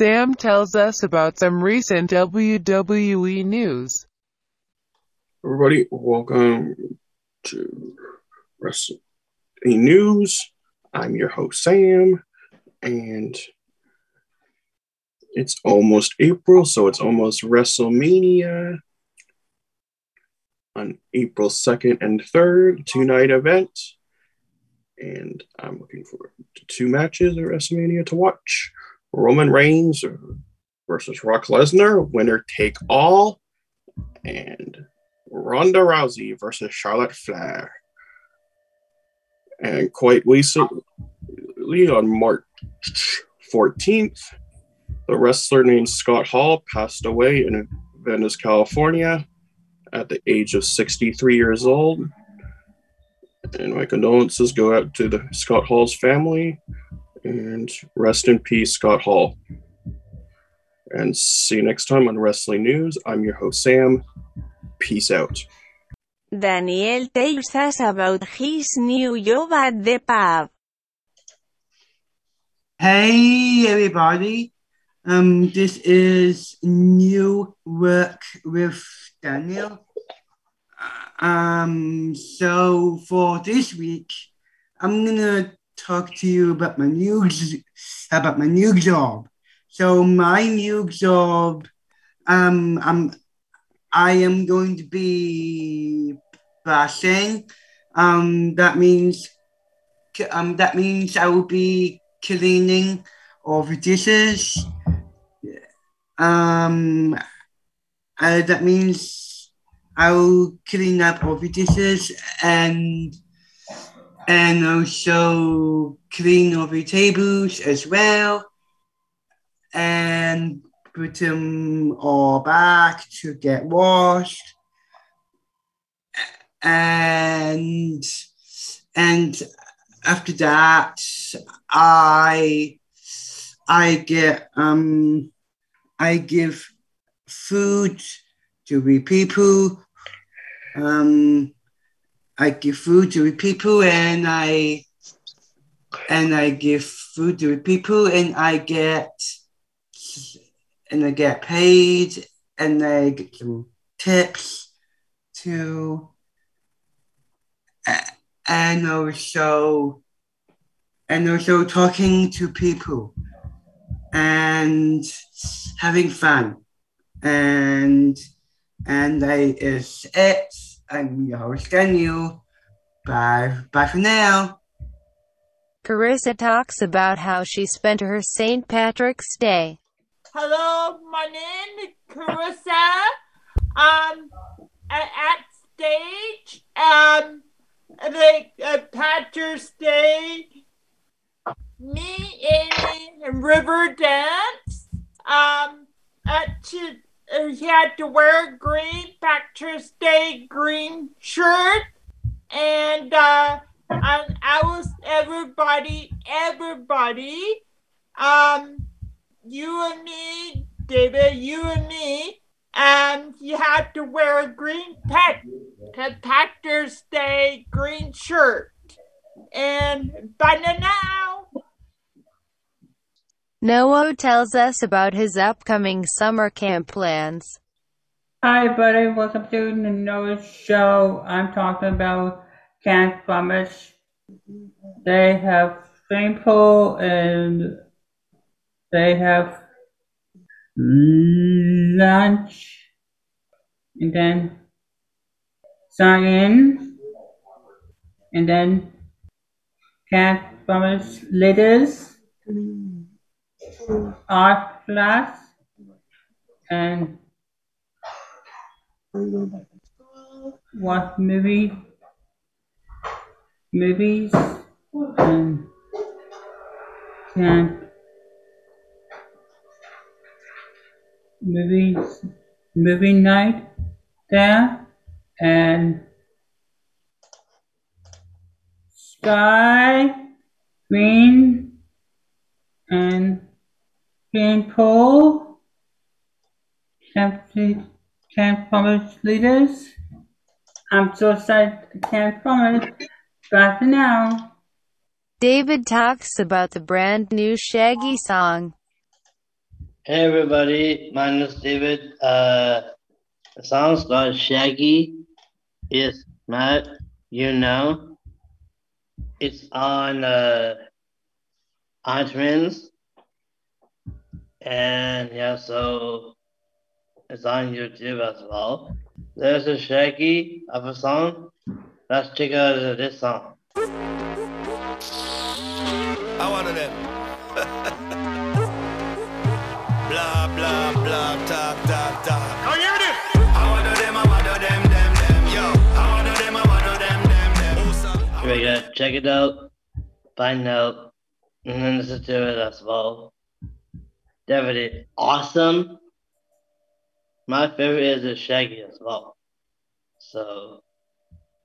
Sam tells us about some recent WWE news. Everybody, welcome to Wrestling News. I'm your host, Sam, and it's almost April, so it's almost WrestleMania on April 2nd and 3rd, two night event. And I'm looking forward to two matches at WrestleMania to watch Roman Reigns versus Brock Lesnar, winner take all, and Ronda Rousey versus Charlotte Flair. And quite recently, on March 14th, the wrestler named Scott Hall passed away in Venice, California at the age of 63 years old. And my condolences go out to the Scott Hall's family and rest in peace, Scott Hall. And see you next time on Wrestling News. I'm your host, Sam. Peace out. Daniel tells us about his new job at the pub. Hey everybody, um, this is new work with Daniel. Um, so for this week, I'm gonna talk to you about my new about my new job. So my new job, um, I'm I am going to be bashing. Um, that means um, that means I will be cleaning all the dishes. Um, uh, that means I will clean up all the dishes and and also clean all the tables as well. And put them all back to get washed. And and after that i i get um i give food to the people. Um i give food to people and i and i give food to people and i get and I get paid and I get some tips to and also and also talking to people and having fun. And and that is it i'm your host daniel bye bye for now Carissa talks about how she spent her St. Patrick's Day. Hello, my name is Carissa. Um, at, at stage, um, the uh, Patrick's Day, me in river dance. Um, at to, uh, he had to wear a green Patrick's Day green shirt, and uh, and I was everybody, everybody, um you and me, David, you and me, and you had to wear a green pet, Patrick's Day green shirt. And by now, Noah tells us about his upcoming summer camp plans. Hi, buddy. Welcome to the Noah Show. I'm talking about Camp Promise. They have swimming pool and they have lunch and then sign in and then Camp Promise leaders art class and what movie? Movies and can movies movie night there and sky green and green pool camp camp promise leaders i'm so excited i can't promise bye for now David talks about the brand new Shaggy song. Hey everybody, my name is David. Uh, the song's called Shaggy. It's Matt, you know. It's on uh, iTunes. And yeah, so it's on YouTube as well. There's a Shaggy of a song. Let's check out this song. I one of them. blah blah blah talk talk talk. Can you hear this? I one them, I one them, them them. Yo, I one them, I one them, them them. Who's? Here we go. Check it out. Find out. And then listen to it as well. Definitely awesome. My favorite is the Shaggy as well. So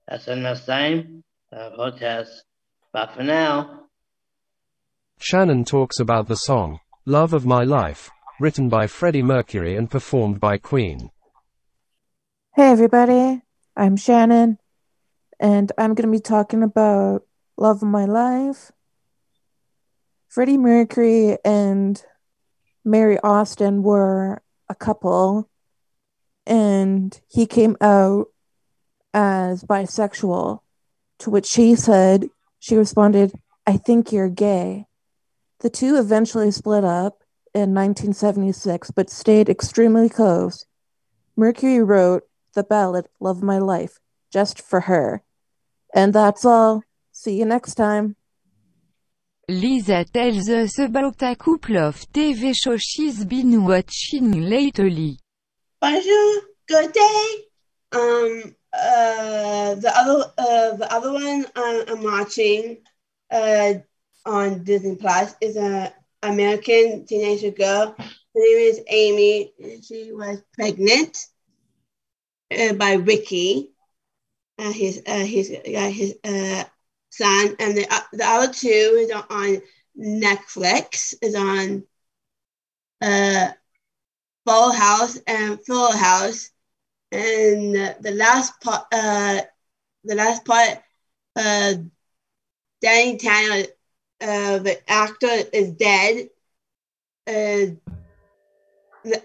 that's enough time. Uh, protest. But for now. Shannon talks about the song, Love of My Life, written by Freddie Mercury and performed by Queen. Hey everybody, I'm Shannon, and I'm going to be talking about Love of My Life. Freddie Mercury and Mary Austin were a couple, and he came out as bisexual, to which she said, she responded, I think you're gay. The two eventually split up in 1976, but stayed extremely close. Mercury wrote the ballad Love My Life just for her. And that's all. See you next time. Lisa tells us about a couple of TV shows she's been watching lately. Bonjour, good day. Um, uh, the other, uh, the other one I'm, watching, uh, on Disney Plus is a American teenager girl. Her name is Amy. She was pregnant uh, by Ricky, uh, his uh, his uh, his uh, and the uh, the other two is on, on Netflix. Is on uh, Full House and Full House, and the, last part uh, the last part uh, Danny Tanner uh, the actor is dead. Uh,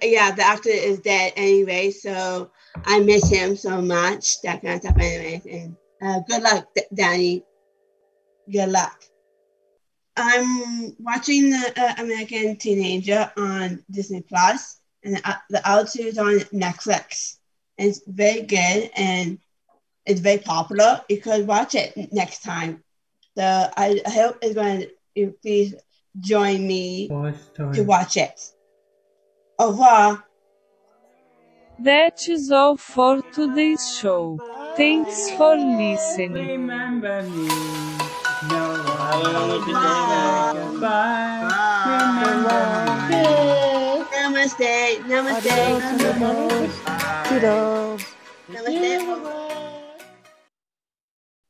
yeah, the actor is dead anyway, so I miss him so much. That kind of stuff, anyways. And uh, good luck, D- Danny. Good luck. I'm watching the uh, American Teenager on Disney Plus, and the, uh, the other two is on Netflix. And it's very good and it's very popular. You could watch it next time. So I hope it's going to please join me to watch it. Au revoir. That is all for today's show. Thanks for listening. Remember me. No Bye. Goodbye. Namaste. Namaste. Toodles. Namaste.